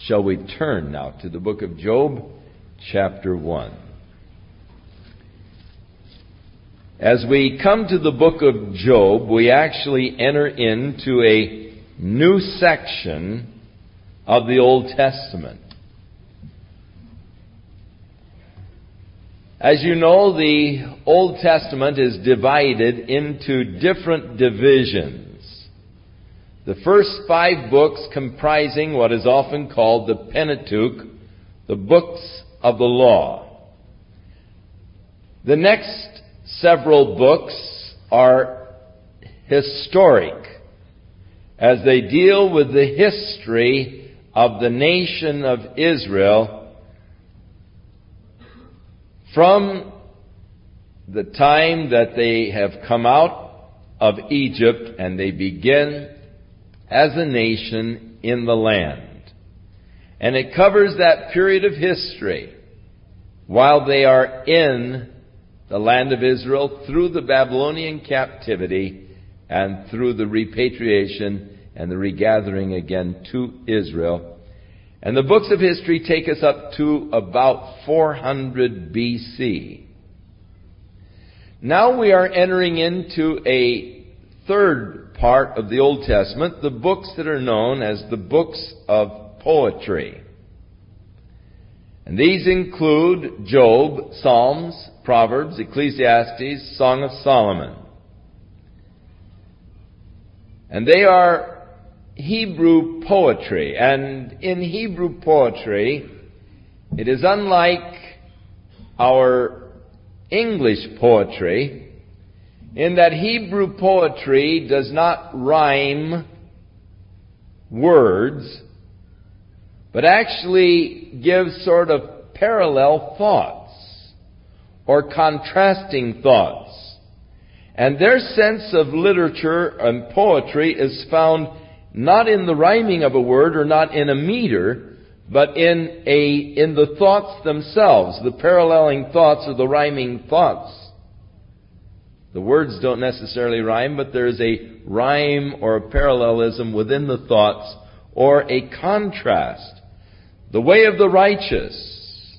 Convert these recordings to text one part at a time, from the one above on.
Shall we turn now to the book of Job, chapter 1? As we come to the book of Job, we actually enter into a new section of the Old Testament. As you know, the Old Testament is divided into different divisions. The first five books comprising what is often called the Pentateuch, the books of the law. The next several books are historic as they deal with the history of the nation of Israel from the time that they have come out of Egypt and they begin as a nation in the land. And it covers that period of history while they are in the land of Israel through the Babylonian captivity and through the repatriation and the regathering again to Israel. And the books of history take us up to about 400 BC. Now we are entering into a third part of the Old Testament, the books that are known as the books of poetry. And these include Job, Psalms, Proverbs, Ecclesiastes, Song of Solomon. And they are Hebrew poetry. And in Hebrew poetry, it is unlike our English poetry in that Hebrew poetry does not rhyme words, but actually gives sort of parallel thoughts or contrasting thoughts. And their sense of literature and poetry is found not in the rhyming of a word or not in a meter, but in a, in the thoughts themselves, the paralleling thoughts or the rhyming thoughts. The words don't necessarily rhyme, but there is a rhyme or a parallelism within the thoughts or a contrast. The way of the righteous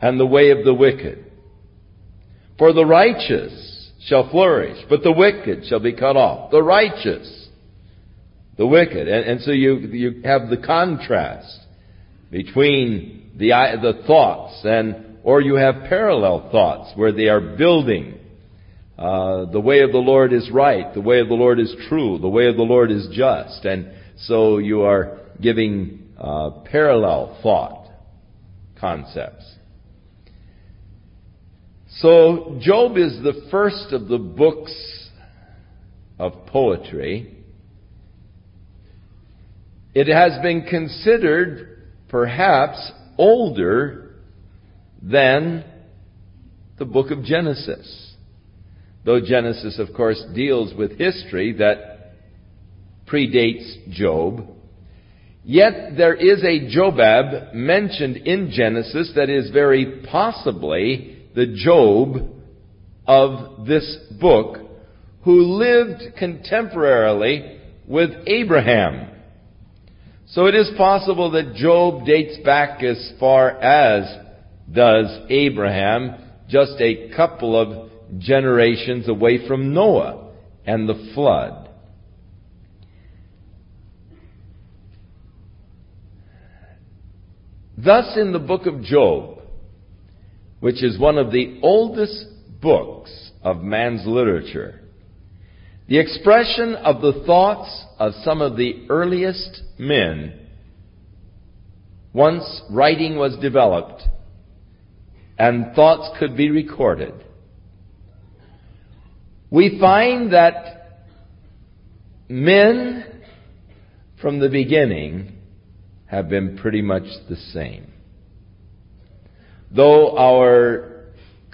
and the way of the wicked. For the righteous shall flourish, but the wicked shall be cut off. The righteous, the wicked. And, and so you, you have the contrast between the, the thoughts and, or you have parallel thoughts where they are building uh, the way of the Lord is right. The way of the Lord is true. The way of the Lord is just. And so you are giving uh, parallel thought concepts. So Job is the first of the books of poetry. It has been considered perhaps older than the book of Genesis. Though Genesis, of course, deals with history that predates Job, yet there is a Jobab mentioned in Genesis that is very possibly the Job of this book who lived contemporarily with Abraham. So it is possible that Job dates back as far as does Abraham, just a couple of generations away from Noah and the flood. Thus, in the book of Job, which is one of the oldest books of man's literature, the expression of the thoughts of some of the earliest men, once writing was developed and thoughts could be recorded, we find that men from the beginning have been pretty much the same. Though our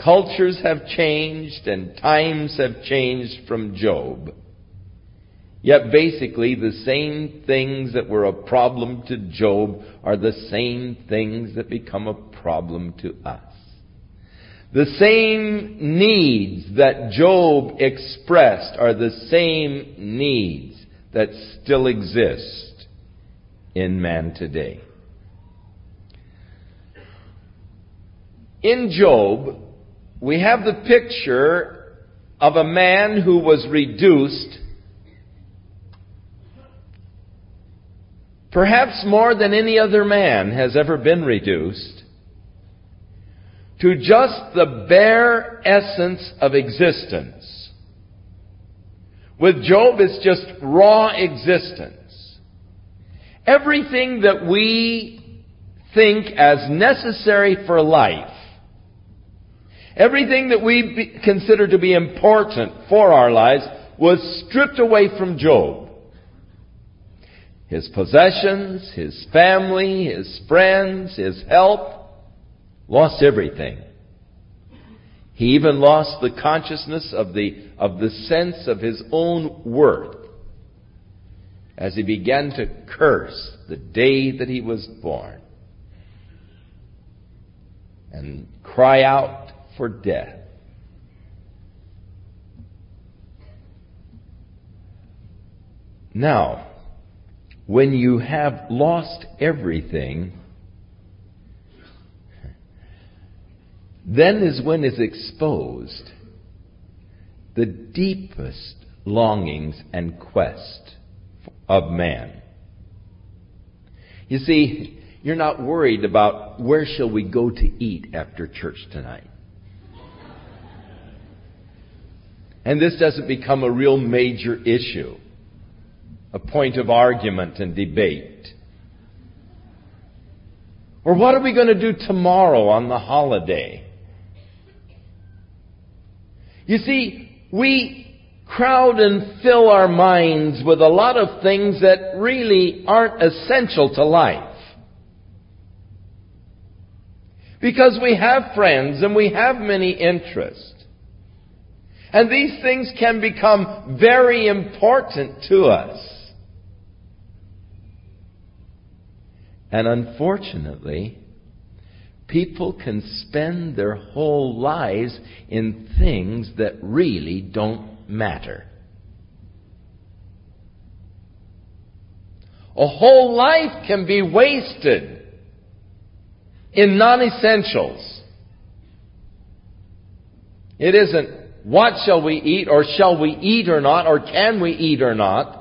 cultures have changed and times have changed from Job, yet basically the same things that were a problem to Job are the same things that become a problem to us. The same needs that Job expressed are the same needs that still exist in man today. In Job, we have the picture of a man who was reduced, perhaps more than any other man has ever been reduced, to just the bare essence of existence. With Job, it's just raw existence. Everything that we think as necessary for life Everything that we consider to be important for our lives was stripped away from Job. His possessions, his family, his friends, his health, lost everything. He even lost the consciousness of the, of the sense of his own worth as he began to curse the day that he was born and cry out for death. Now, when you have lost everything, then is when is exposed the deepest longings and quest of man. You see, you're not worried about where shall we go to eat after church tonight. And this doesn't become a real major issue, a point of argument and debate. Or what are we going to do tomorrow on the holiday? You see, we crowd and fill our minds with a lot of things that really aren't essential to life. Because we have friends and we have many interests. And these things can become very important to us. And unfortunately, people can spend their whole lives in things that really don't matter. A whole life can be wasted in non-essentials. It isn't what shall we eat, or shall we eat or not, or can we eat or not?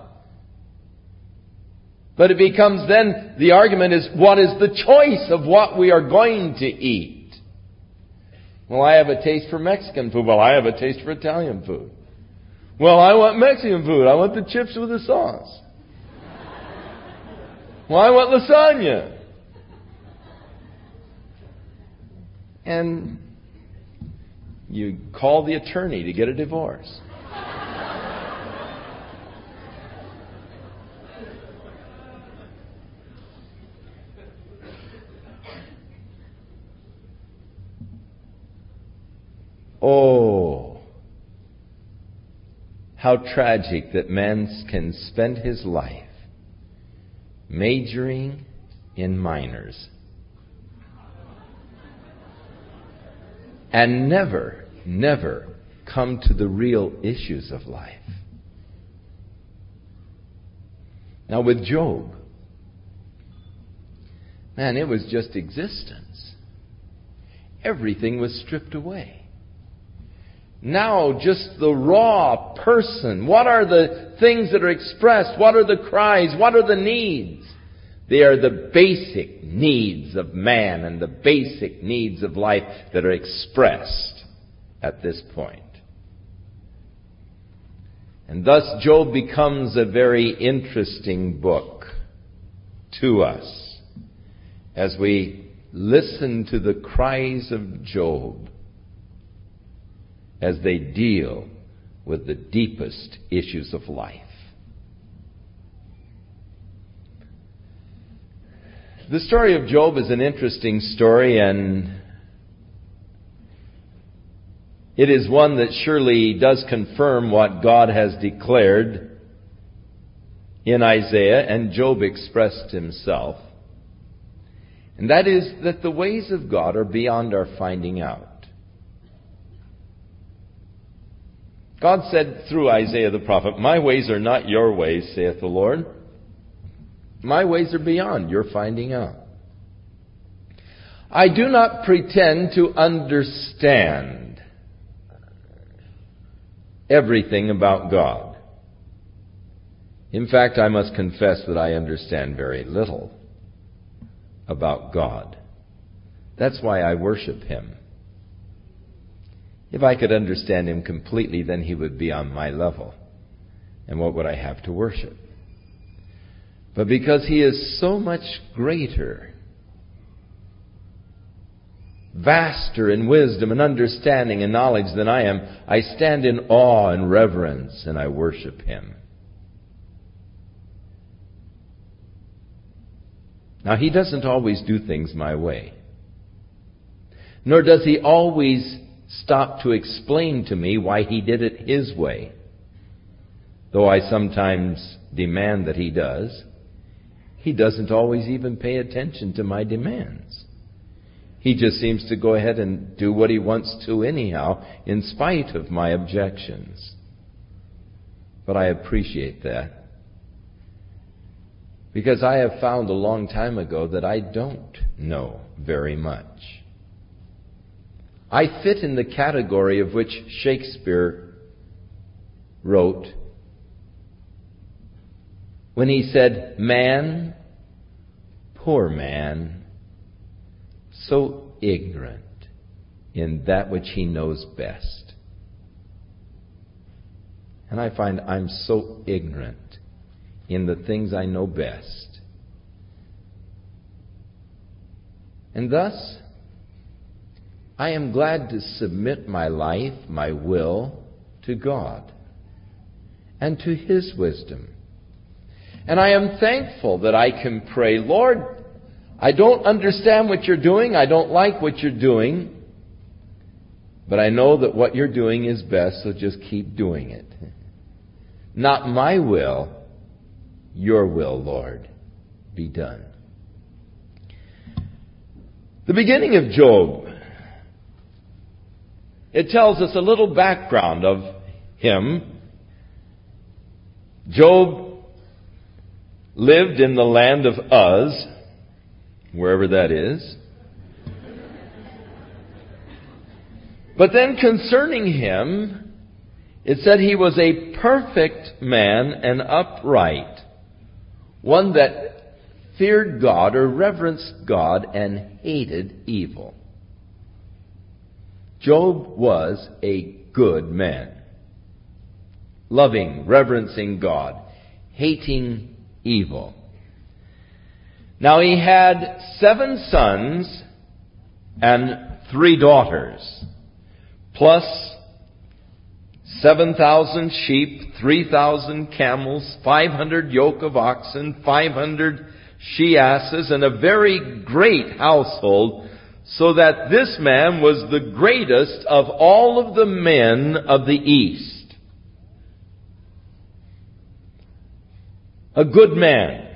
But it becomes then, the argument is, what is the choice of what we are going to eat? Well, I have a taste for Mexican food. Well, I have a taste for Italian food. Well, I want Mexican food. I want the chips with the sauce. Well, I want lasagna. And you call the attorney to get a divorce. Oh, how tragic that man can spend his life majoring in minors and never, never come to the real issues of life. Now, with Job, man, it was just existence. Everything was stripped away. Now, just the raw person. What are the things that are expressed? What are the cries? What are the needs? They are the basic needs of man and the basic needs of life that are expressed at this point. And thus Job becomes a very interesting book to us as we listen to the cries of Job as they deal with the deepest issues of life. The story of Job is an interesting story, and it is one that surely does confirm what God has declared in Isaiah, and Job expressed himself. And that is that the ways of God are beyond our finding out. God said through Isaiah the prophet, My ways are not your ways, saith the Lord. My ways are beyond your finding out. I do not pretend to understand everything about God. In fact, I must confess that I understand very little about God. That's why I worship Him. If I could understand Him completely, then He would be on my level. And what would I have to worship? But because He is so much greater, vaster in wisdom and understanding and knowledge than I am, I stand in awe and reverence and I worship Him. Now, He doesn't always do things my way. Nor does He always stop to explain to me why He did it His way. Though I sometimes demand that He does, He doesn't always even pay attention to my demands. He just seems to go ahead and do what he wants to anyhow, in spite of my objections. But I appreciate that. Because I have found a long time ago that I don't know very much. I fit in the category of which Shakespeare wrote when he said, Man, poor man, so ignorant in that which he knows best. And I find I'm so ignorant in the things I know best. And thus, I am glad to submit my life, my will, to God and to His wisdom. And I am thankful that I can pray, Lord, I don't understand what you're doing. I don't like what you're doing. But I know that what you're doing is best, so just keep doing it. Not my will, your will, Lord, be done. The beginning of Job, it tells us a little background of him. Job lived in the land of Uz wherever that is. But then concerning him, it said he was a perfect man and upright, one that feared God or reverenced God and hated evil. Job was a good man, loving, reverencing God, hating evil. Now he had seven sons and three daughters, plus 7,000 sheep, 3,000 camels, 500 yoke of oxen, 500 she asses, and a very great household, so that this man was the greatest of all of the men of the East. A good man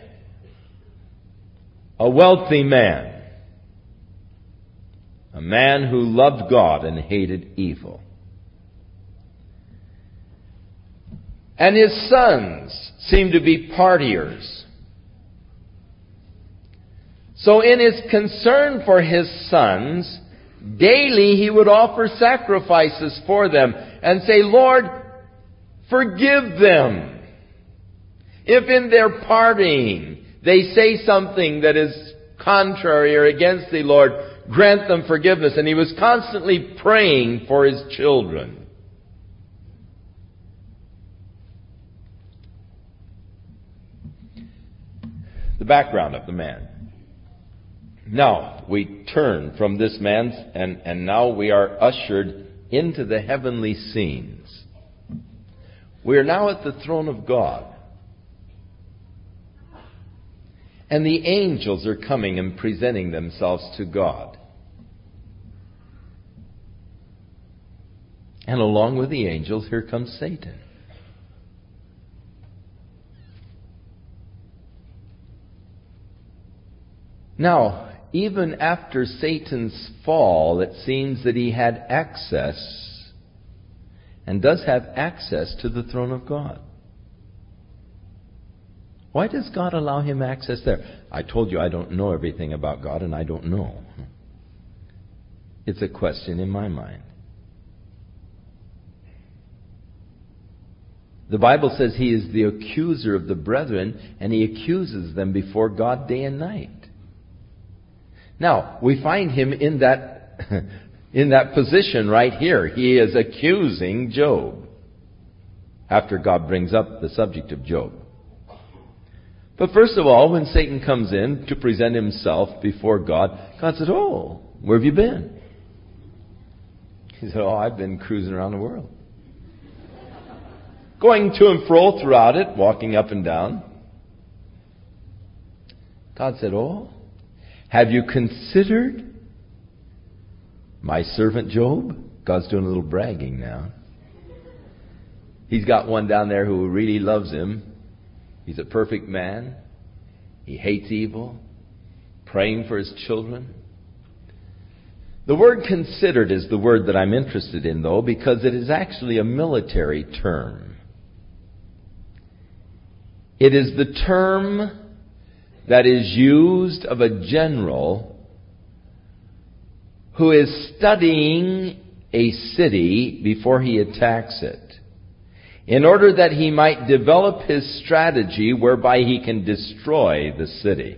a wealthy man, a man who loved God and hated evil. And his sons seemed to be partiers. So in his concern for his sons, daily he would offer sacrifices for them and say, Lord, forgive them. If in their parting they say something that is contrary or against thee, Lord, grant them forgiveness. And he was constantly praying for his children. The background of the man. Now, we turn from this man, and, and now we are ushered into the heavenly scenes. We are now at the throne of God. And the angels are coming and presenting themselves to God. And along with the angels, here comes Satan. Now, even after Satan's fall, it seems that he had access and does have access to the throne of God. Why does God allow him access there? I told you I don't know everything about God, and I don't know. It's a question in my mind. The Bible says he is the accuser of the brethren, and he accuses them before God day and night. Now, we find him in that, in that position right here. He is accusing Job after God brings up the subject of Job. But first of all, when Satan comes in to present himself before God, God said, Oh, where have you been? He said, Oh, I've been cruising around the world. Going to and fro throughout it, walking up and down. God said, Oh, have you considered my servant Job? God's doing a little bragging now. He's got one down there who really loves him. He's a perfect man. He hates evil, praying for his children. The word considered is the word that I'm interested in, though, because it is actually a military term. It is the term that is used of a general who is studying a city before he attacks it in order that he might develop his strategy whereby he can destroy the city.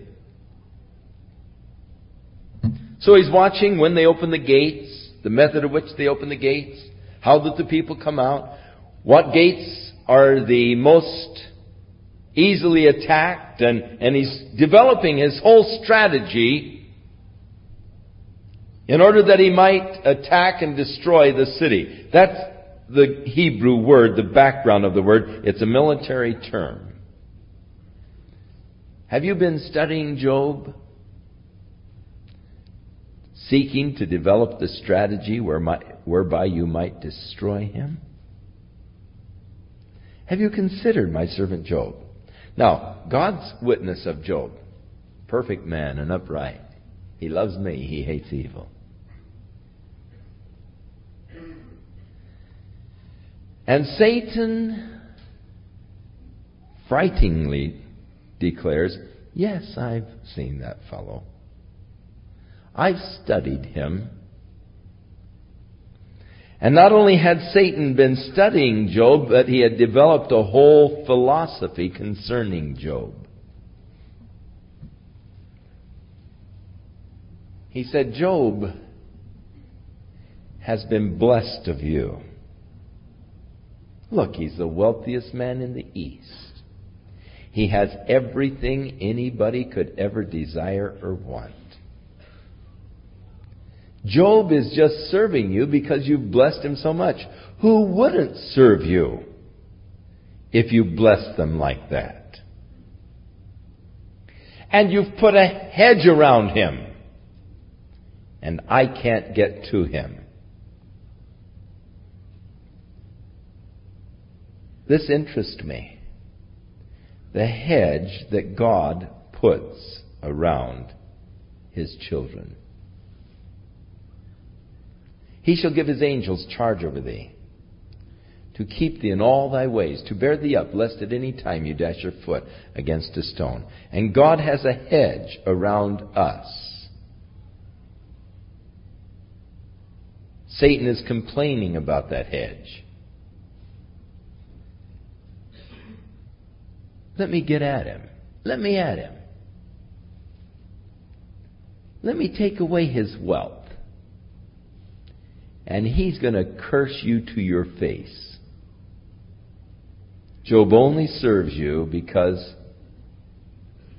So he's watching when they open the gates, the method of which they open the gates, how that the people come out, what gates are the most easily attacked, and, and he's developing his whole strategy in order that he might attack and destroy the city. That's the Hebrew word, the background of the word. It's a military term. Have you been studying Job? Seeking to develop the strategy whereby you might destroy him? Have you considered my servant Job? Now, God's witness of Job, perfect man and upright. He loves me, he hates evil. And Satan frighteningly declares, Yes, I've seen that fellow. I've studied him. And not only had Satan been studying Job, but he had developed a whole philosophy concerning Job. He said, Job has been blessed of you. Look, he's the wealthiest man in the East. He has everything anybody could ever desire or want. Job is just serving you because you've blessed him so much. Who wouldn't serve you if you blessed them like that? And you've put a hedge around him. And I can't get to him. This interests me. The hedge that God puts around his children. He shall give his angels charge over thee, to keep thee in all thy ways, to bear thee up, lest at any time you dash your foot against a stone. And God has a hedge around us. Satan is complaining about that hedge. Let me get at him. Let me at him. Let me take away his wealth and he's going to curse you to your face. Job only serves you because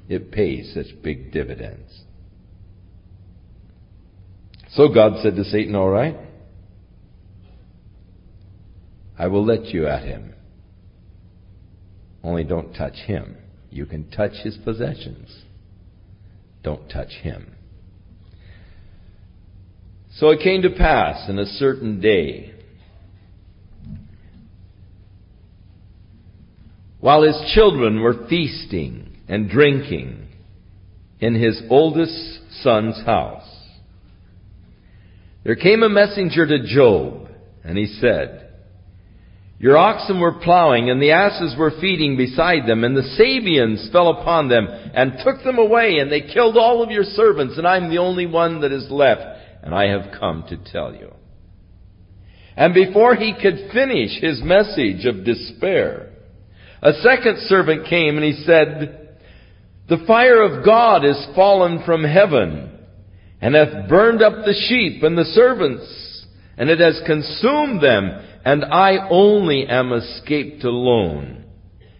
it pays such big dividends. So God said to Satan, All right, I will let you at him. Only don't touch him. You can touch his possessions. Don't touch him. So it came to pass in a certain day, while his children were feasting and drinking in his oldest son's house, there came a messenger to Job, and he said, Your oxen were plowing, and the asses were feeding beside them, and the Sabeans fell upon them, and took them away, and they killed all of your servants, and I'm the only one that is left, and I have come to tell you. And before he could finish his message of despair, a second servant came and he said, The fire of God is fallen from heaven, and hath burned up the sheep and the servants, and it has consumed them, and I only am escaped alone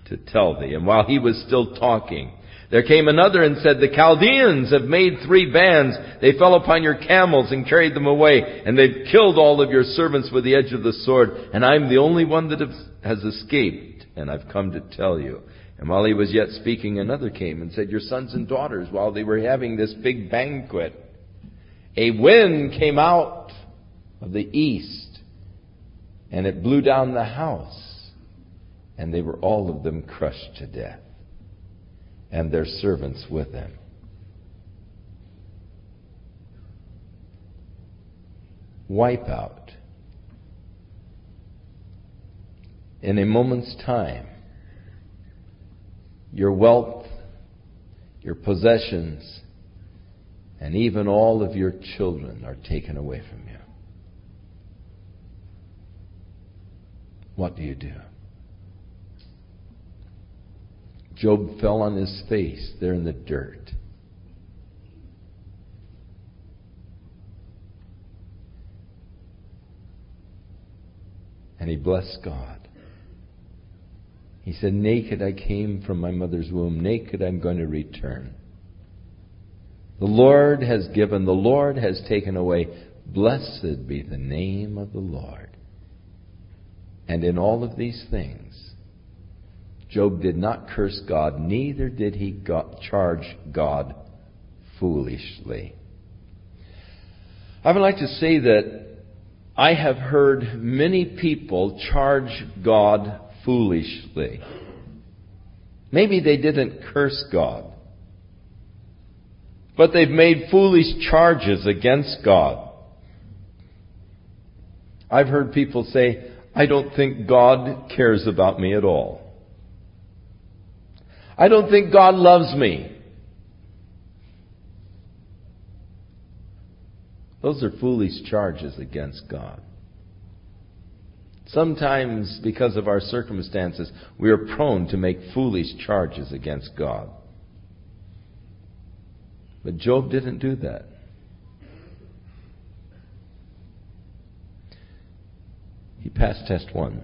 to tell thee. And while he was still talking, there came another and said, The Chaldeans have made three bands. They fell upon your camels and carried them away, and they've killed all of your servants with the edge of the sword, and I'm the only one that has escaped, and I've come to tell you. And while he was yet speaking, another came and said, Your sons and daughters, while they were having this big banquet, a wind came out of the east and it blew down the house, and they were all of them crushed to death, and their servants with them. Wipe out. In a moment's time, your wealth, your possessions, and even all of your children are taken away from you. what do you do? Job fell on his face there in the dirt. And he blessed God. He said, Naked I came from my mother's womb, naked I'm going to return. The Lord has given, the Lord has taken away. Blessed be the name of the Lord. And in all of these things, Job did not curse God, neither did he charge God foolishly. I would like to say that I have heard many people charge God foolishly. Maybe they didn't curse God, but they've made foolish charges against God. I've heard people say, I don't think God cares about me at all. I don't think God loves me. Those are foolish charges against God. Sometimes, because of our circumstances, we are prone to make foolish charges against God. But Job didn't do that. He passed test one.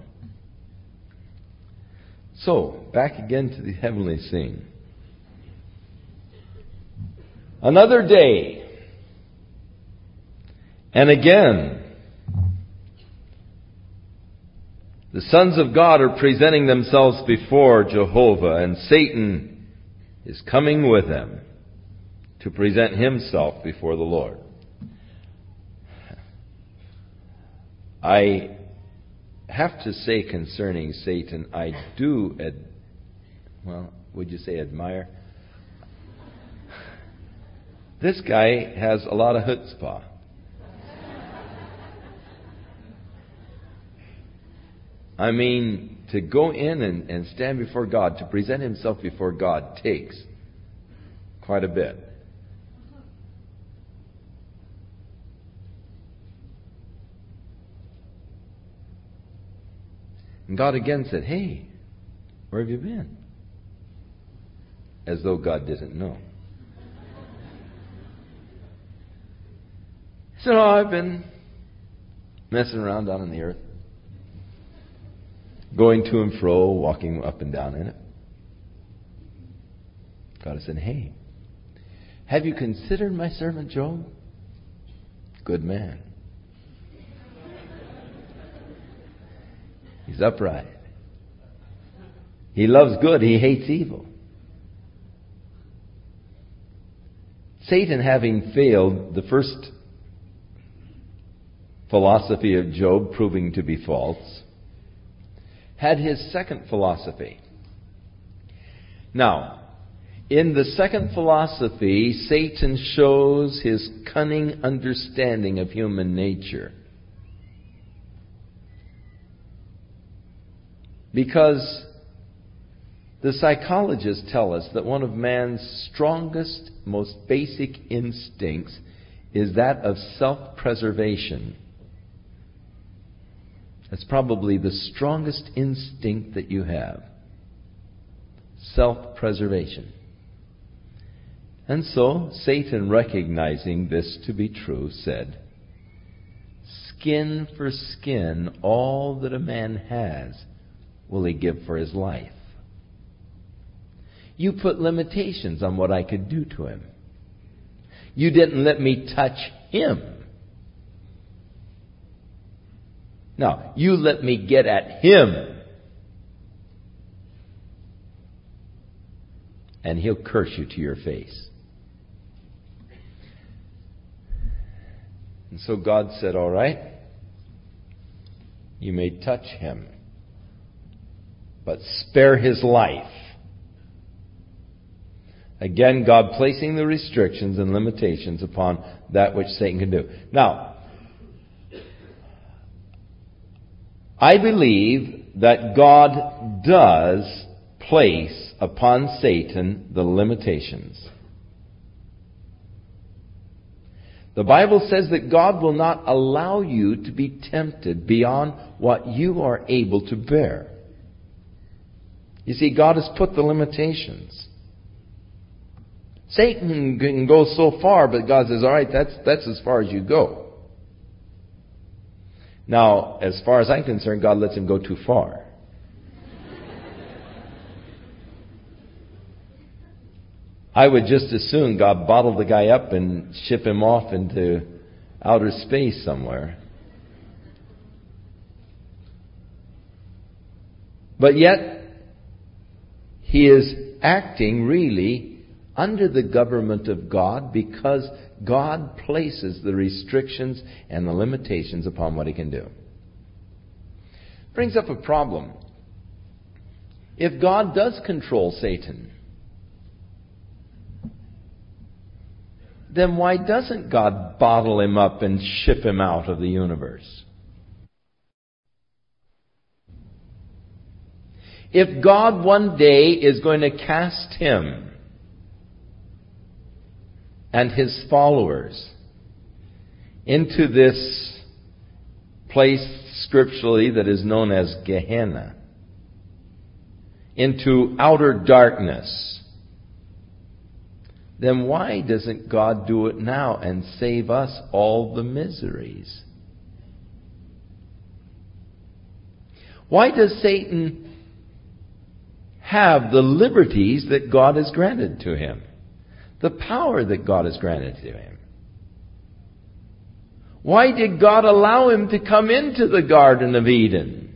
So, back again to the heavenly scene. Another day. And again, the sons of God are presenting themselves before Jehovah, and Satan is coming with them to present himself before the Lord. I have to say concerning Satan, I do, ad, well, would you say admire? This guy has a lot of chutzpah. I mean, to go in and, and stand before God, to present himself before God, takes quite a bit. And God again said, Hey, where have you been? As though God didn't know. He said, Oh, I've been messing around down on the earth, going to and fro, walking up and down in it. God said, Hey, have you considered my servant Job? Good man. He's upright. He loves good. He hates evil. Satan, having failed the first philosophy of Job proving to be false, had his second philosophy. Now, in the second philosophy, Satan shows his cunning understanding of human nature. Because the psychologists tell us that one of man's strongest, most basic instincts is that of self preservation. That's probably the strongest instinct that you have self preservation. And so, Satan, recognizing this to be true, said, Skin for skin, all that a man has will he give for his life. You put limitations on what I could do to him. You didn't let me touch him. No, you let me get at him. And he'll curse you to your face. And so God said, All right, you may touch him, but spare his life. Again, God placing the restrictions and limitations upon that which Satan can do. Now, I believe that God does place upon Satan the limitations. The Bible says that God will not allow you to be tempted beyond what you are able to bear. You see, God has put the limitations. Satan can go so far, but God says, all right, that's, that's as far as you go. Now, as far as I'm concerned, God lets him go too far. I would just as soon God bottle the guy up and ship him off into outer space somewhere. But yet, he is acting really under the government of God because God places the restrictions and the limitations upon what he can do. Brings up a problem. If God does control Satan, then why doesn't God bottle him up and ship him out of the universe? If God one day is going to cast him and his followers into this place scripturally that is known as Gehenna, into outer darkness, then why doesn't God do it now and save us all the miseries? Why does Satan have the liberties that God has granted to him? The power that God has granted to him? Why did God allow him to come into the Garden of Eden?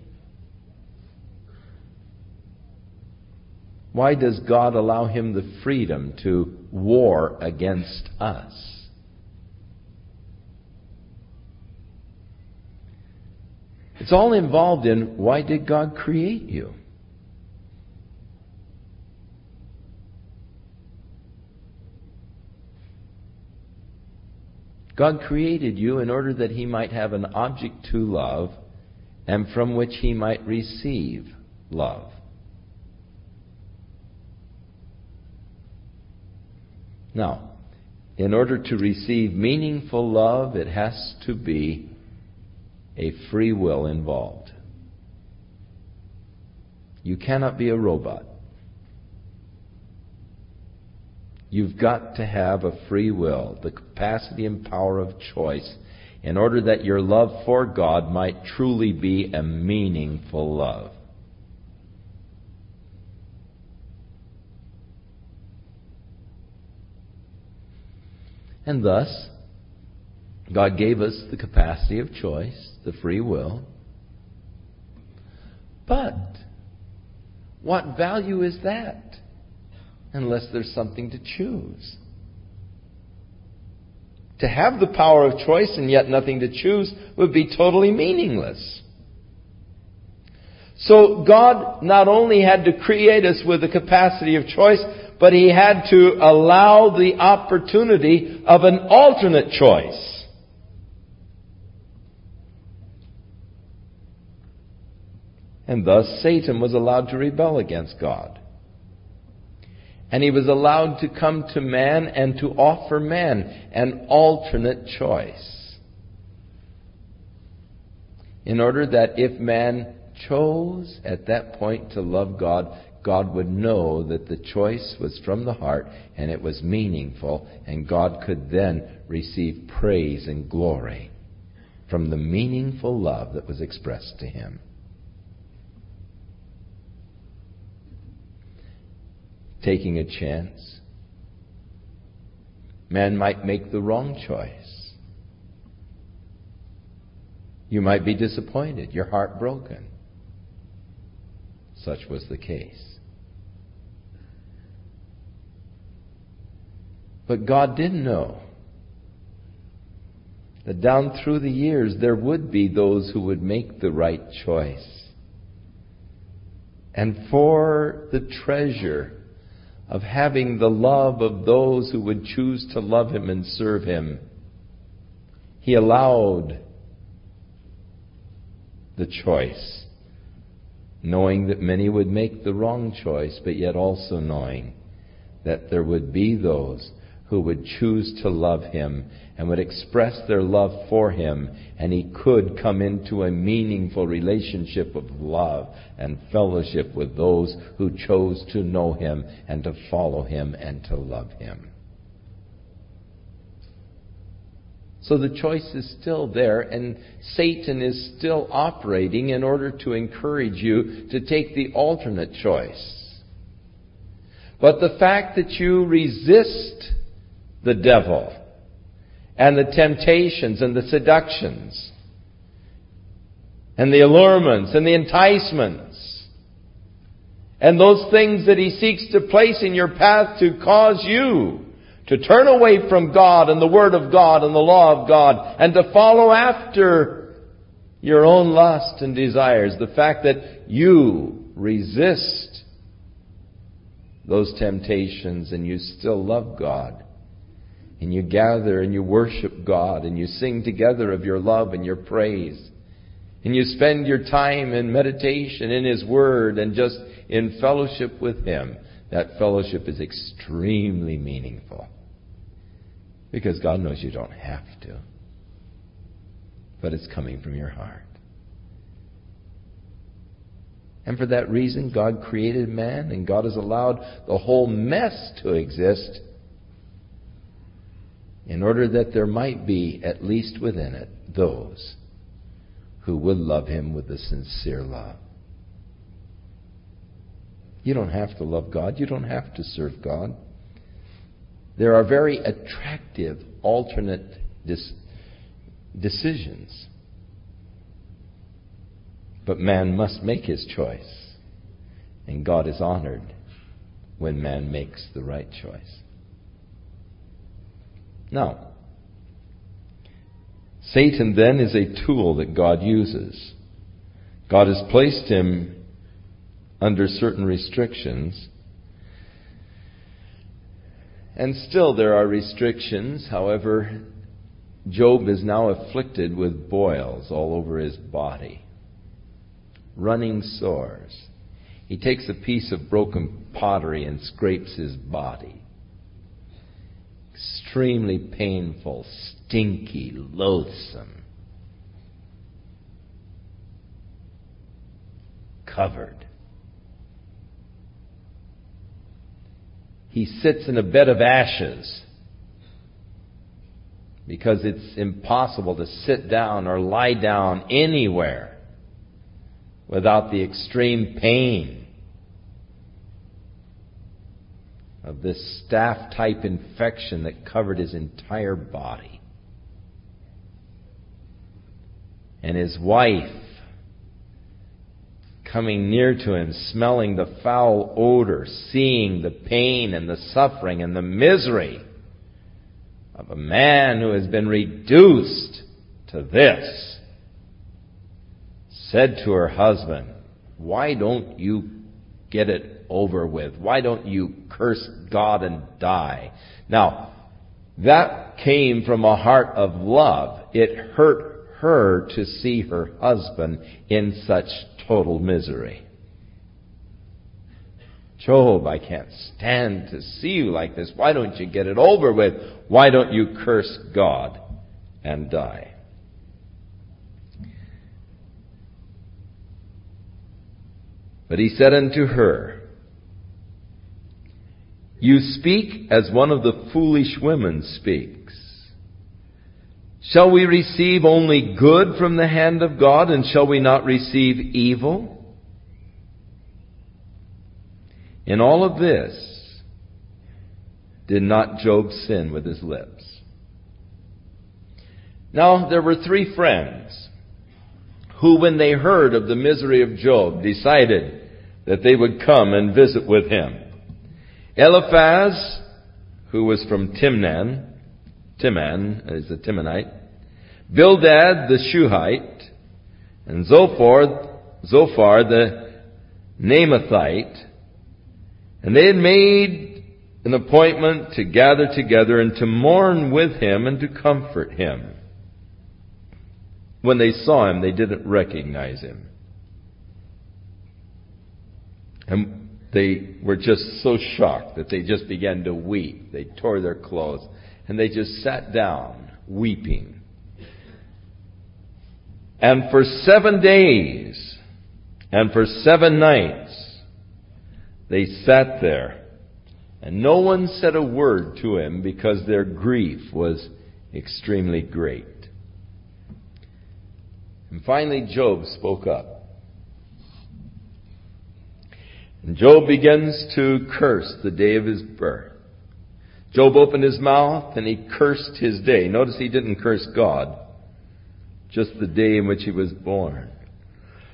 Why does God allow him the freedom to war against us? It's all involved in why did God create you? God created you in order that He might have an object to love and from which He might receive love. Now, in order to receive meaningful love, it has to be a free will involved. You cannot be a robot. You've got to have a free will, the capacity and power of choice, in order that your love for God might truly be a meaningful love. And thus, God gave us the capacity of choice, the free will. But, what value is that unless there's something to choose? To have the power of choice and yet nothing to choose would be totally meaningless. So God not only had to create us with the capacity of choice, but he had to allow the opportunity of an alternate choice. And thus Satan was allowed to rebel against God. And he was allowed to come to man and to offer man an alternate choice. In order that if man chose at that point to love God, God would know that the choice was from the heart and it was meaningful, and God could then receive praise and glory from the meaningful love that was expressed to him. Taking a chance. Man might make the wrong choice. You might be disappointed, your heart broken. Such was the case. But God didn't know that down through the years there would be those who would make the right choice. And for the treasure of having the love of those who would choose to love Him and serve Him, He allowed the choice, knowing that many would make the wrong choice, but yet also knowing that there would be those who would choose to love him and would express their love for him, and he could come into a meaningful relationship of love and fellowship with those who chose to know him and to follow him and to love him. So the choice is still there, and Satan is still operating in order to encourage you to take the alternate choice. But the fact that you resist the devil and the temptations and the seductions and the allurements and the enticements and those things that he seeks to place in your path to cause you to turn away from God and the Word of God and the law of God and to follow after your own lust and desires. The fact that you resist those temptations and you still love God and you gather and you worship God and you sing together of your love and your praise. And you spend your time in meditation in His Word and just in fellowship with Him. That fellowship is extremely meaningful. Because God knows you don't have to. But it's coming from your heart. And for that reason, God created man and God has allowed the whole mess to exist in order that there might be, at least within it, those who would love him with a sincere love. You don't have to love God. You don't have to serve God. There are very attractive alternate dis- decisions. But man must make his choice. And God is honored when man makes the right choice. Now, Satan then is a tool that God uses. God has placed him under certain restrictions. And still there are restrictions. However, Job is now afflicted with boils all over his body, running sores. He takes a piece of broken pottery and scrapes his body extremely painful, stinky, loathsome. Covered. He sits in a bed of ashes because it's impossible to sit down or lie down anywhere without the extreme pain of this staph type infection that covered his entire body. And his wife coming near to him, smelling the foul odor, seeing the pain and the suffering and the misery of a man who has been reduced to this, said to her husband, Why don't you get it over with. Why don't you curse God and die? Now, that came from a heart of love. It hurt her to see her husband in such total misery. Job, I can't stand to see you like this. Why don't you get it over with? Why don't you curse God and die? But he said unto her, You speak as one of the foolish women speaks. Shall we receive only good from the hand of God, and shall we not receive evil? In all of this, did not Job sin with his lips? Now, there were three friends who, when they heard of the misery of Job, decided that they would come and visit with him. Eliphaz, who was from Timnan, Teman is a Temanite, Bildad the Shuhite, and Zophar, Zophar the Naamathite, and they had made an appointment to gather together and to mourn with him and to comfort him. When they saw him, they didn't recognize him. And they were just so shocked that they just began to weep. They tore their clothes and they just sat down weeping. And for seven days and for seven nights, they sat there and no one said a word to him because their grief was extremely great. And finally, Job spoke up. And Job begins to curse the day of his birth. Job opened his mouth and he cursed his day. Notice he didn't curse God, just the day in which he was born.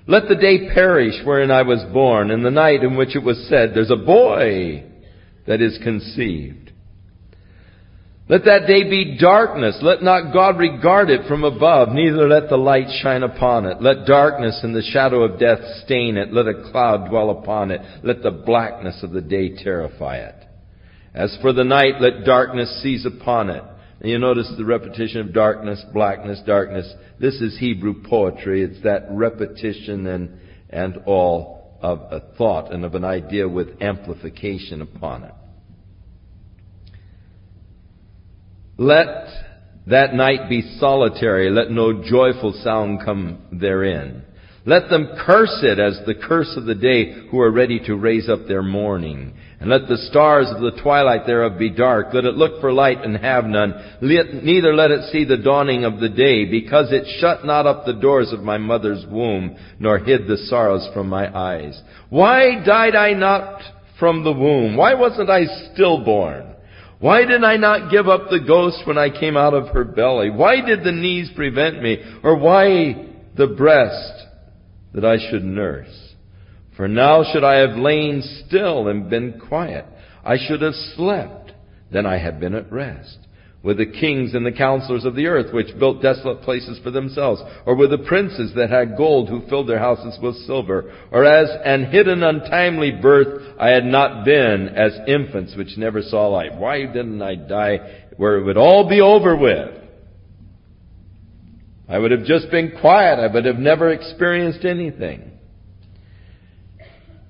Let the day perish wherein I was born, and the night in which it was said, There's a boy that is conceived. Let that day be darkness. Let not God regard it from above, neither let the light shine upon it. Let darkness and the shadow of death stain it. Let a cloud dwell upon it. Let the blackness of the day terrify it. As for the night, let darkness seize upon it. And you notice the repetition of darkness, blackness, darkness. This is Hebrew poetry. It's that repetition and, and all of a thought and of an idea with amplification upon it. Let that night be solitary. Let no joyful sound come therein. Let them curse it as the curse of the day who are ready to raise up their mourning. And let the stars of the twilight thereof be dark. Let it look for light and have none. Neither let it see the dawning of the day, because it shut not up the doors of my mother's womb, nor hid the sorrows from my eyes. Why died I not from the womb? Why wasn't I stillborn? Why did I not give up the ghost when I came out of her belly? Why did the knees prevent me? Or why the breast that I should nurse? For now should I have lain still and been quiet. I should have slept, then I had been at rest with the kings and the counselors of the earth, which built desolate places for themselves, or with the princes that had gold, who filled their houses with silver, or as an hidden untimely birth I had not been, as infants which never saw light. Why didn't I die where it would all be over with? I would have just been quiet. I would have never experienced anything.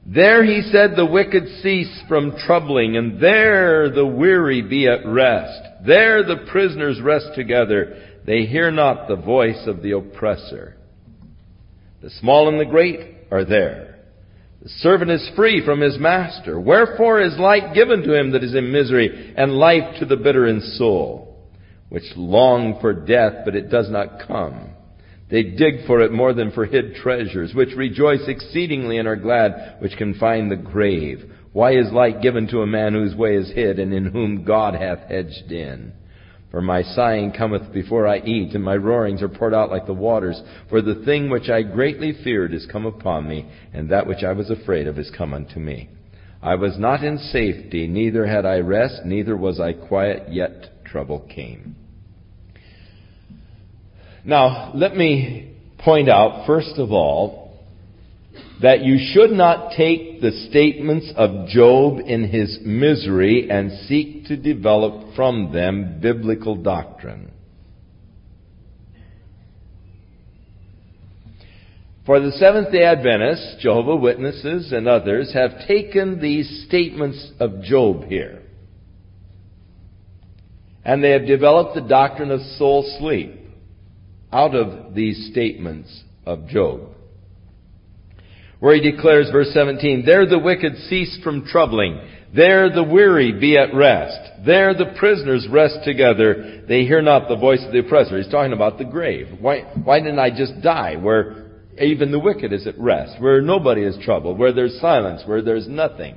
There, he said, the wicked cease from troubling, and there the weary be at rest. There the prisoners rest together. They hear not the voice of the oppressor. The small and the great are there. The servant is free from his master. Wherefore is light given to him that is in misery, and life to the bitter in soul, which long for death, but it does not come. They dig for it more than for hid treasures, which rejoice exceedingly and are glad, which can find the grave. Why is light given to a man whose way is hid, and in whom God hath hedged in? For my sighing cometh before I eat, and my roarings are poured out like the waters. For the thing which I greatly feared is come upon me, and that which I was afraid of is come unto me. I was not in safety, neither had I rest, neither was I quiet, yet trouble came. Now, let me point out, first of all, that you should not take the statements of Job in his misery and seek to develop from them biblical doctrine. For the Seventh day Adventists, Jehovah Witnesses, and others have taken these statements of Job here. And they have developed the doctrine of soul sleep out of these statements of Job. Where he declares, verse 17, There the wicked cease from troubling. There the weary be at rest. There the prisoners rest together. They hear not the voice of the oppressor. He's talking about the grave. Why, why didn't I just die where even the wicked is at rest, where nobody is troubled, where there's silence, where there's nothing?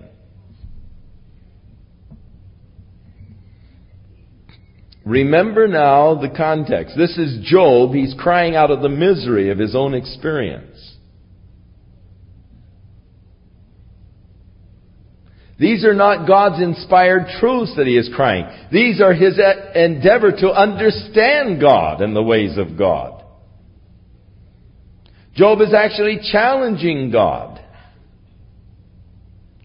Remember now the context. This is Job. He's crying out of the misery of his own experience. These are not God's inspired truths that he is crying. These are his endeavor to understand God and the ways of God. Job is actually challenging God.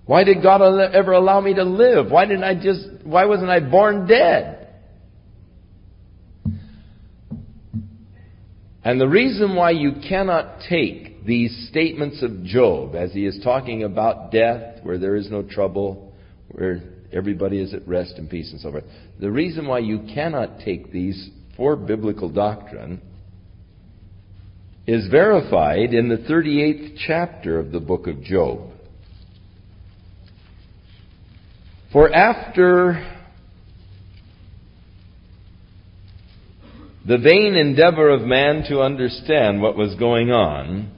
Why did God ever allow me to live? Why didn't I just, why wasn't I born dead? And the reason why you cannot take these statements of Job as he is talking about death, where there is no trouble, where everybody is at rest and peace and so forth, the reason why you cannot take these for biblical doctrine is verified in the 38th chapter of the book of Job. For after the vain endeavor of man to understand what was going on,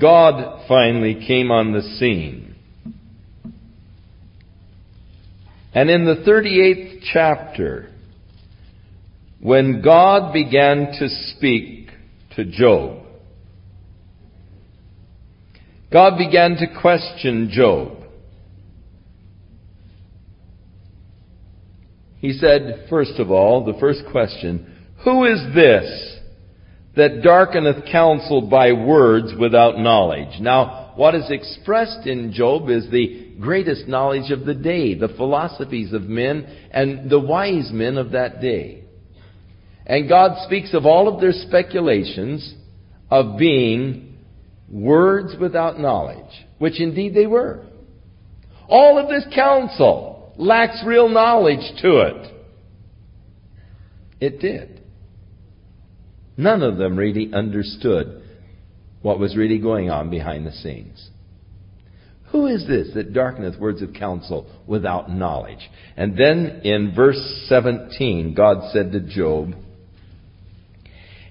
God finally came on the scene. And in the 38th chapter, when God began to speak to Job, God began to question Job. He said, first of all, the first question, Who is this that darkeneth counsel by words without knowledge? Now, what is expressed in Job is the greatest knowledge of the day, the philosophies of men and the wise men of that day. And God speaks of all of their speculations of being words without knowledge, which indeed they were. All of this counsel lacks real knowledge to it. It did. None of them really understood what was really going on behind the scenes. Who is this that darkeneth words of counsel without knowledge? And then in verse 17, God said to Job,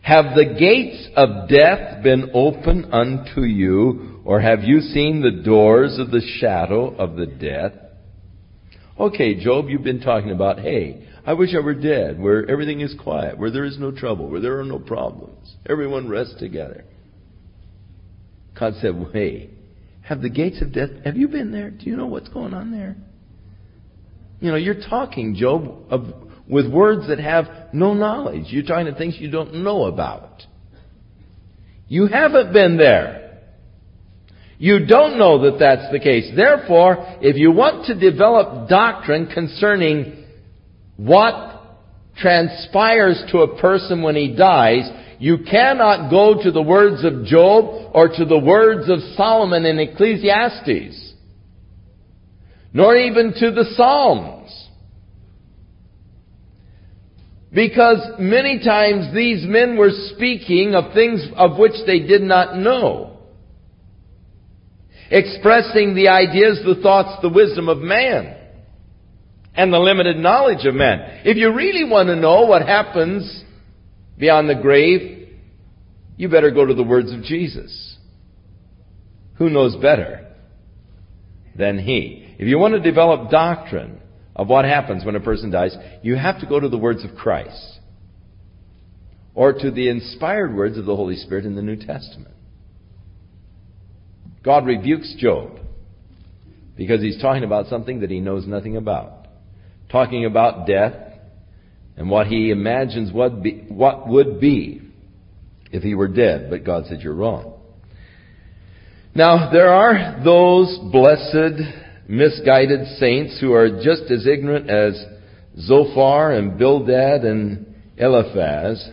Have the gates of death been open unto you, or have you seen the doors of the shadow of the death? Okay, Job, you've been talking about, hey, I wish I were dead, where everything is quiet, where there is no trouble, where there are no problems. Everyone rests together. God said, hey, have the gates of death, have you been there? Do you know what's going on there? You know, you're talking, Job, of, with words that have no knowledge. You're talking to things you don't know about. You haven't been there. You don't know that that's the case. Therefore, if you want to develop doctrine concerning what transpires to a person when he dies, you cannot go to the words of Job or to the words of Solomon in Ecclesiastes, nor even to the Psalms. Because many times these men were speaking of things of which they did not know expressing the ideas, the thoughts, the wisdom of man, and the limited knowledge of man. If you really want to know what happens beyond the grave, you better go to the words of Jesus. Who knows better than He? If you want to develop doctrine of what happens when a person dies, you have to go to the words of Christ or to the inspired words of the Holy Spirit in the New Testament. God rebukes Job because he's talking about something that he knows nothing about. Talking about death and what he imagines what, be, what would be if he were dead. But God said, You're wrong. Now, there are those blessed, misguided saints who are just as ignorant as Zophar and Bildad and Eliphaz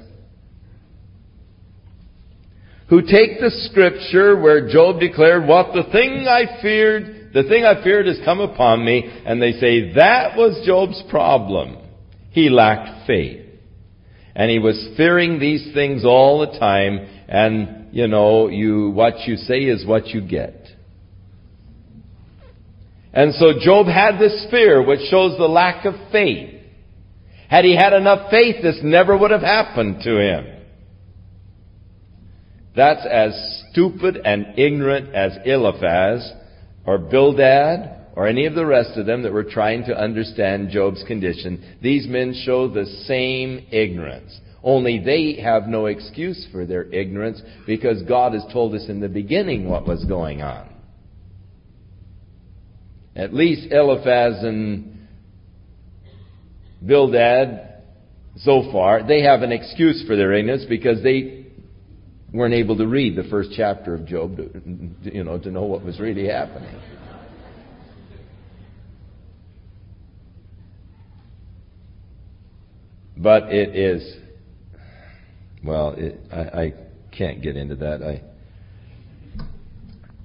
who take the scripture where Job declared, what the thing I feared, the thing I feared has come upon me, and they say that was Job's problem. He lacked faith. And he was fearing these things all the time, and, you know, you, what you say is what you get. And so Job had this fear, which shows the lack of faith. Had he had enough faith, this never would have happened to him. That's as stupid and ignorant as Eliphaz or Bildad or any of the rest of them that were trying to understand Job's condition. These men show the same ignorance. Only they have no excuse for their ignorance because God has told us in the beginning what was going on. At least Eliphaz and Bildad, Zophar, they have an excuse for their ignorance because they weren't able to read the first chapter of Job to, you know, to know what was really happening. But it is, well, it, I, I can't get into that. I,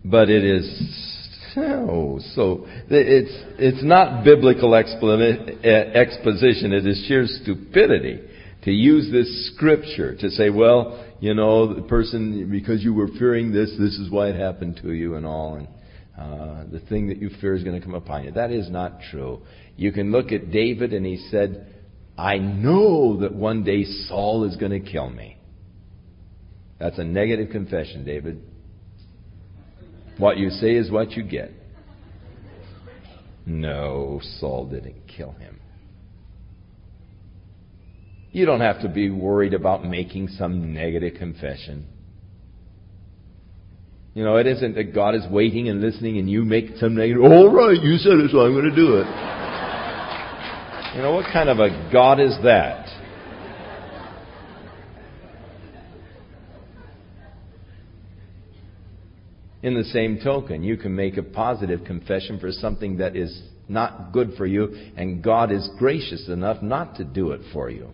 but it is Oh, so it's it's not biblical exposition. It is sheer stupidity to use this scripture to say, well, you know, the person because you were fearing this, this is why it happened to you, and all, and uh, the thing that you fear is going to come upon you. That is not true. You can look at David, and he said, "I know that one day Saul is going to kill me." That's a negative confession, David. What you say is what you get. No, Saul didn't kill him. You don't have to be worried about making some negative confession. You know, it isn't that God is waiting and listening and you make some negative, all right, you said it, so I'm going to do it. you know, what kind of a God is that? In the same token, you can make a positive confession for something that is not good for you, and God is gracious enough not to do it for you.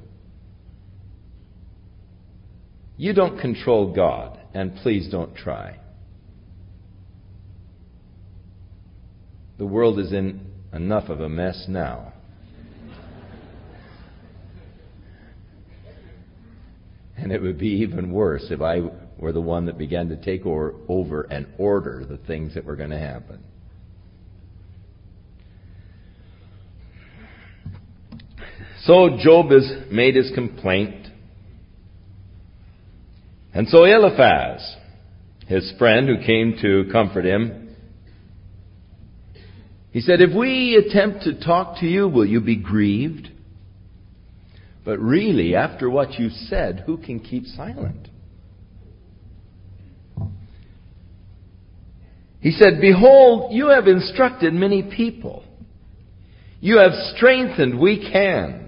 You don't control God, and please don't try. The world is in enough of a mess now. And it would be even worse if I were the one that began to take over and order the things that were going to happen. So Job has made his complaint. And so Eliphaz, his friend who came to comfort him, he said, If we attempt to talk to you, will you be grieved? But really, after what you said, who can keep silent? He said, Behold, you have instructed many people. You have strengthened weak hands.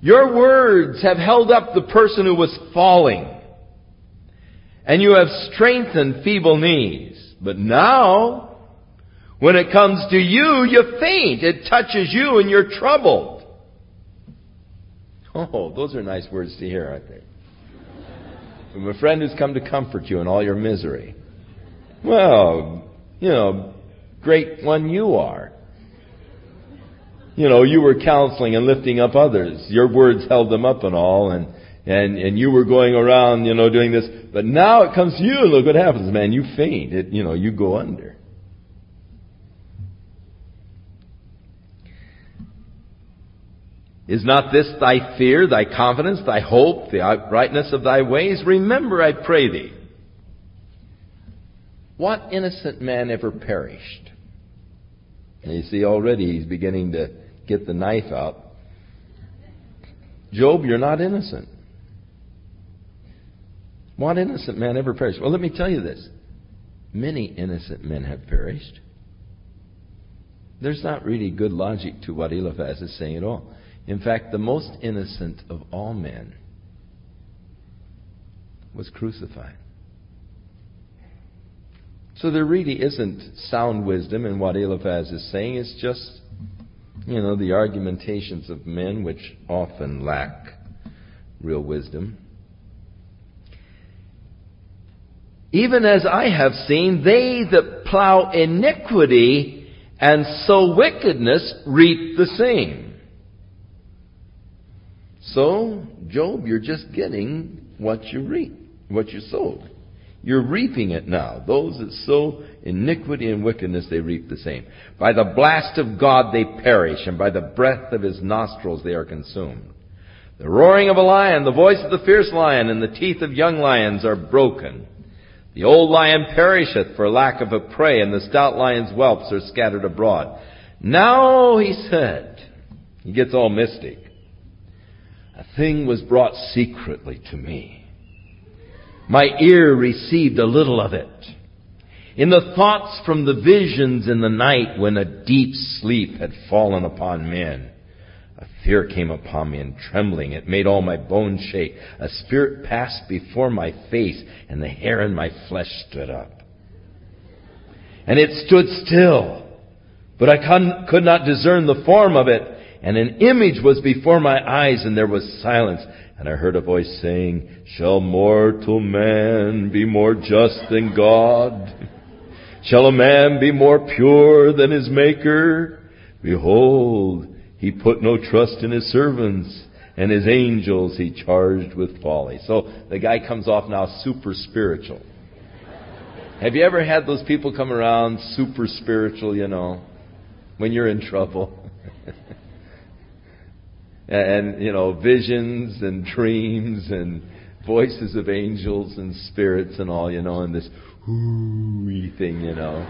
Your words have held up the person who was falling. And you have strengthened feeble knees. But now, when it comes to you, you faint. It touches you and you're troubled. Oh, those are nice words to hear, aren't they? From a friend who's come to comfort you in all your misery. Well, you know, great one you are. You know, you were counseling and lifting up others. Your words held them up and all, and, and, and you were going around, you know, doing this. But now it comes to you, look what happens, man. You faint. It, you know, you go under. Is not this thy fear, thy confidence, thy hope, the uprightness of thy ways? Remember, I pray thee, what innocent man ever perished? And you see already he's beginning to get the knife out. Job, you're not innocent. What innocent man ever perished? Well, let me tell you this. Many innocent men have perished. There's not really good logic to what Eliphaz is saying at all. In fact, the most innocent of all men was crucified. So there really isn't sound wisdom in what Eliphaz is saying. It's just, you know, the argumentations of men which often lack real wisdom. even as I have seen, they that plow iniquity and sow wickedness reap the same. So, Job, you're just getting what you reap, what you sowed. You're reaping it now. Those that sow iniquity and wickedness, they reap the same. By the blast of God they perish, and by the breath of his nostrils they are consumed. The roaring of a lion, the voice of the fierce lion, and the teeth of young lions are broken. The old lion perisheth for lack of a prey, and the stout lion's whelps are scattered abroad. Now, he said, he gets all mystic, a thing was brought secretly to me my ear received a little of it. In the thoughts from the visions in the night when a deep sleep had fallen upon men, a fear came upon me and trembling. It made all my bones shake. A spirit passed before my face and the hair in my flesh stood up. And it stood still, but I could not discern the form of it. And an image was before my eyes and there was silence. And I heard a voice saying, Shall mortal man be more just than God? Shall a man be more pure than his maker? Behold, he put no trust in his servants, and his angels he charged with folly. So the guy comes off now super spiritual. Have you ever had those people come around super spiritual, you know, when you're in trouble? and, you know, visions and dreams and voices of angels and spirits and all, you know, and this hooey thing, you know.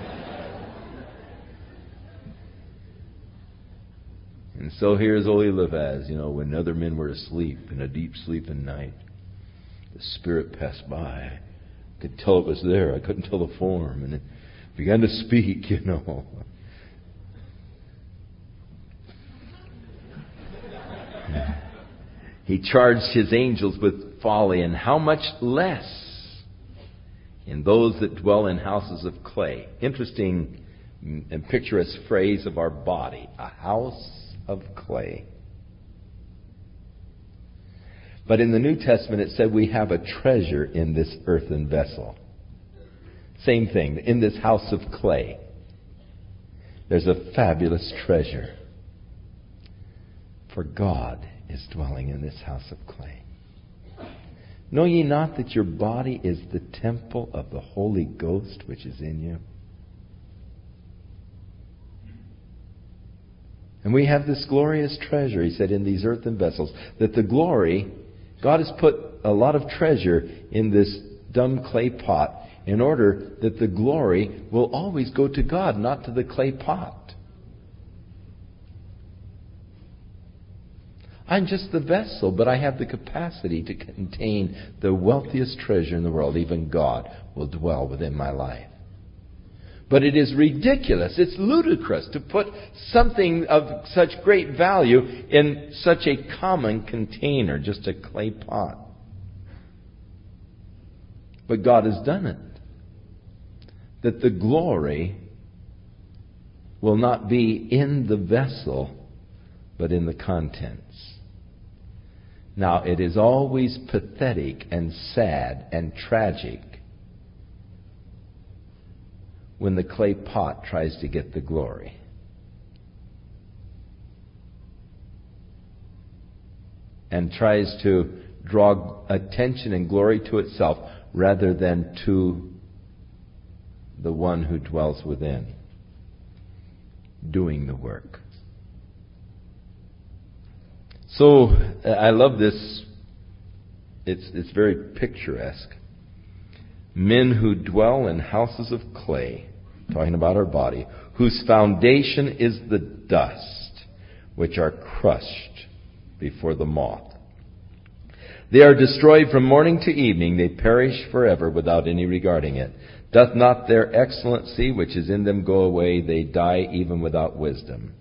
And so here's old Eliphaz, you know, when other men were asleep in a deep sleep in night, the Spirit passed by. I could tell it was there. I couldn't tell the form. And it began to speak, you know. He charged his angels with folly, and how much less in those that dwell in houses of clay. Interesting mm, and picturesque phrase of our body a house of clay. But in the New Testament, it said we have a treasure in this earthen vessel. Same thing, in this house of clay. There's a fabulous treasure. For God is dwelling in this house of clay. Know ye not that your body is the temple of the Holy Ghost which is in you? And we have this glorious treasure, he said, in these earthen vessels. That the glory, God has put a lot of treasure in this dumb clay pot in order that the glory will always go to God, not to the clay pot. I'm just the vessel, but I have the capacity to contain the wealthiest treasure in the world. Even God will dwell within my life. But it is ridiculous, it's ludicrous to put something of such great value in such a common container, just a clay pot. But God has done it. That the glory will not be in the vessel, but in the contents. Now, it is always pathetic and sad and tragic when the clay pot tries to get the glory. And tries to draw attention and glory to itself rather than to the one who dwells within, doing the work. So I love this. It's, it's very picturesque. Men who dwell in houses of clay, talking about our body, whose foundation is the dust, which are crushed before the moth. They are destroyed from morning to evening. They perish forever without any regarding it. Doth not their excellency which is in them go away? They die even without wisdom.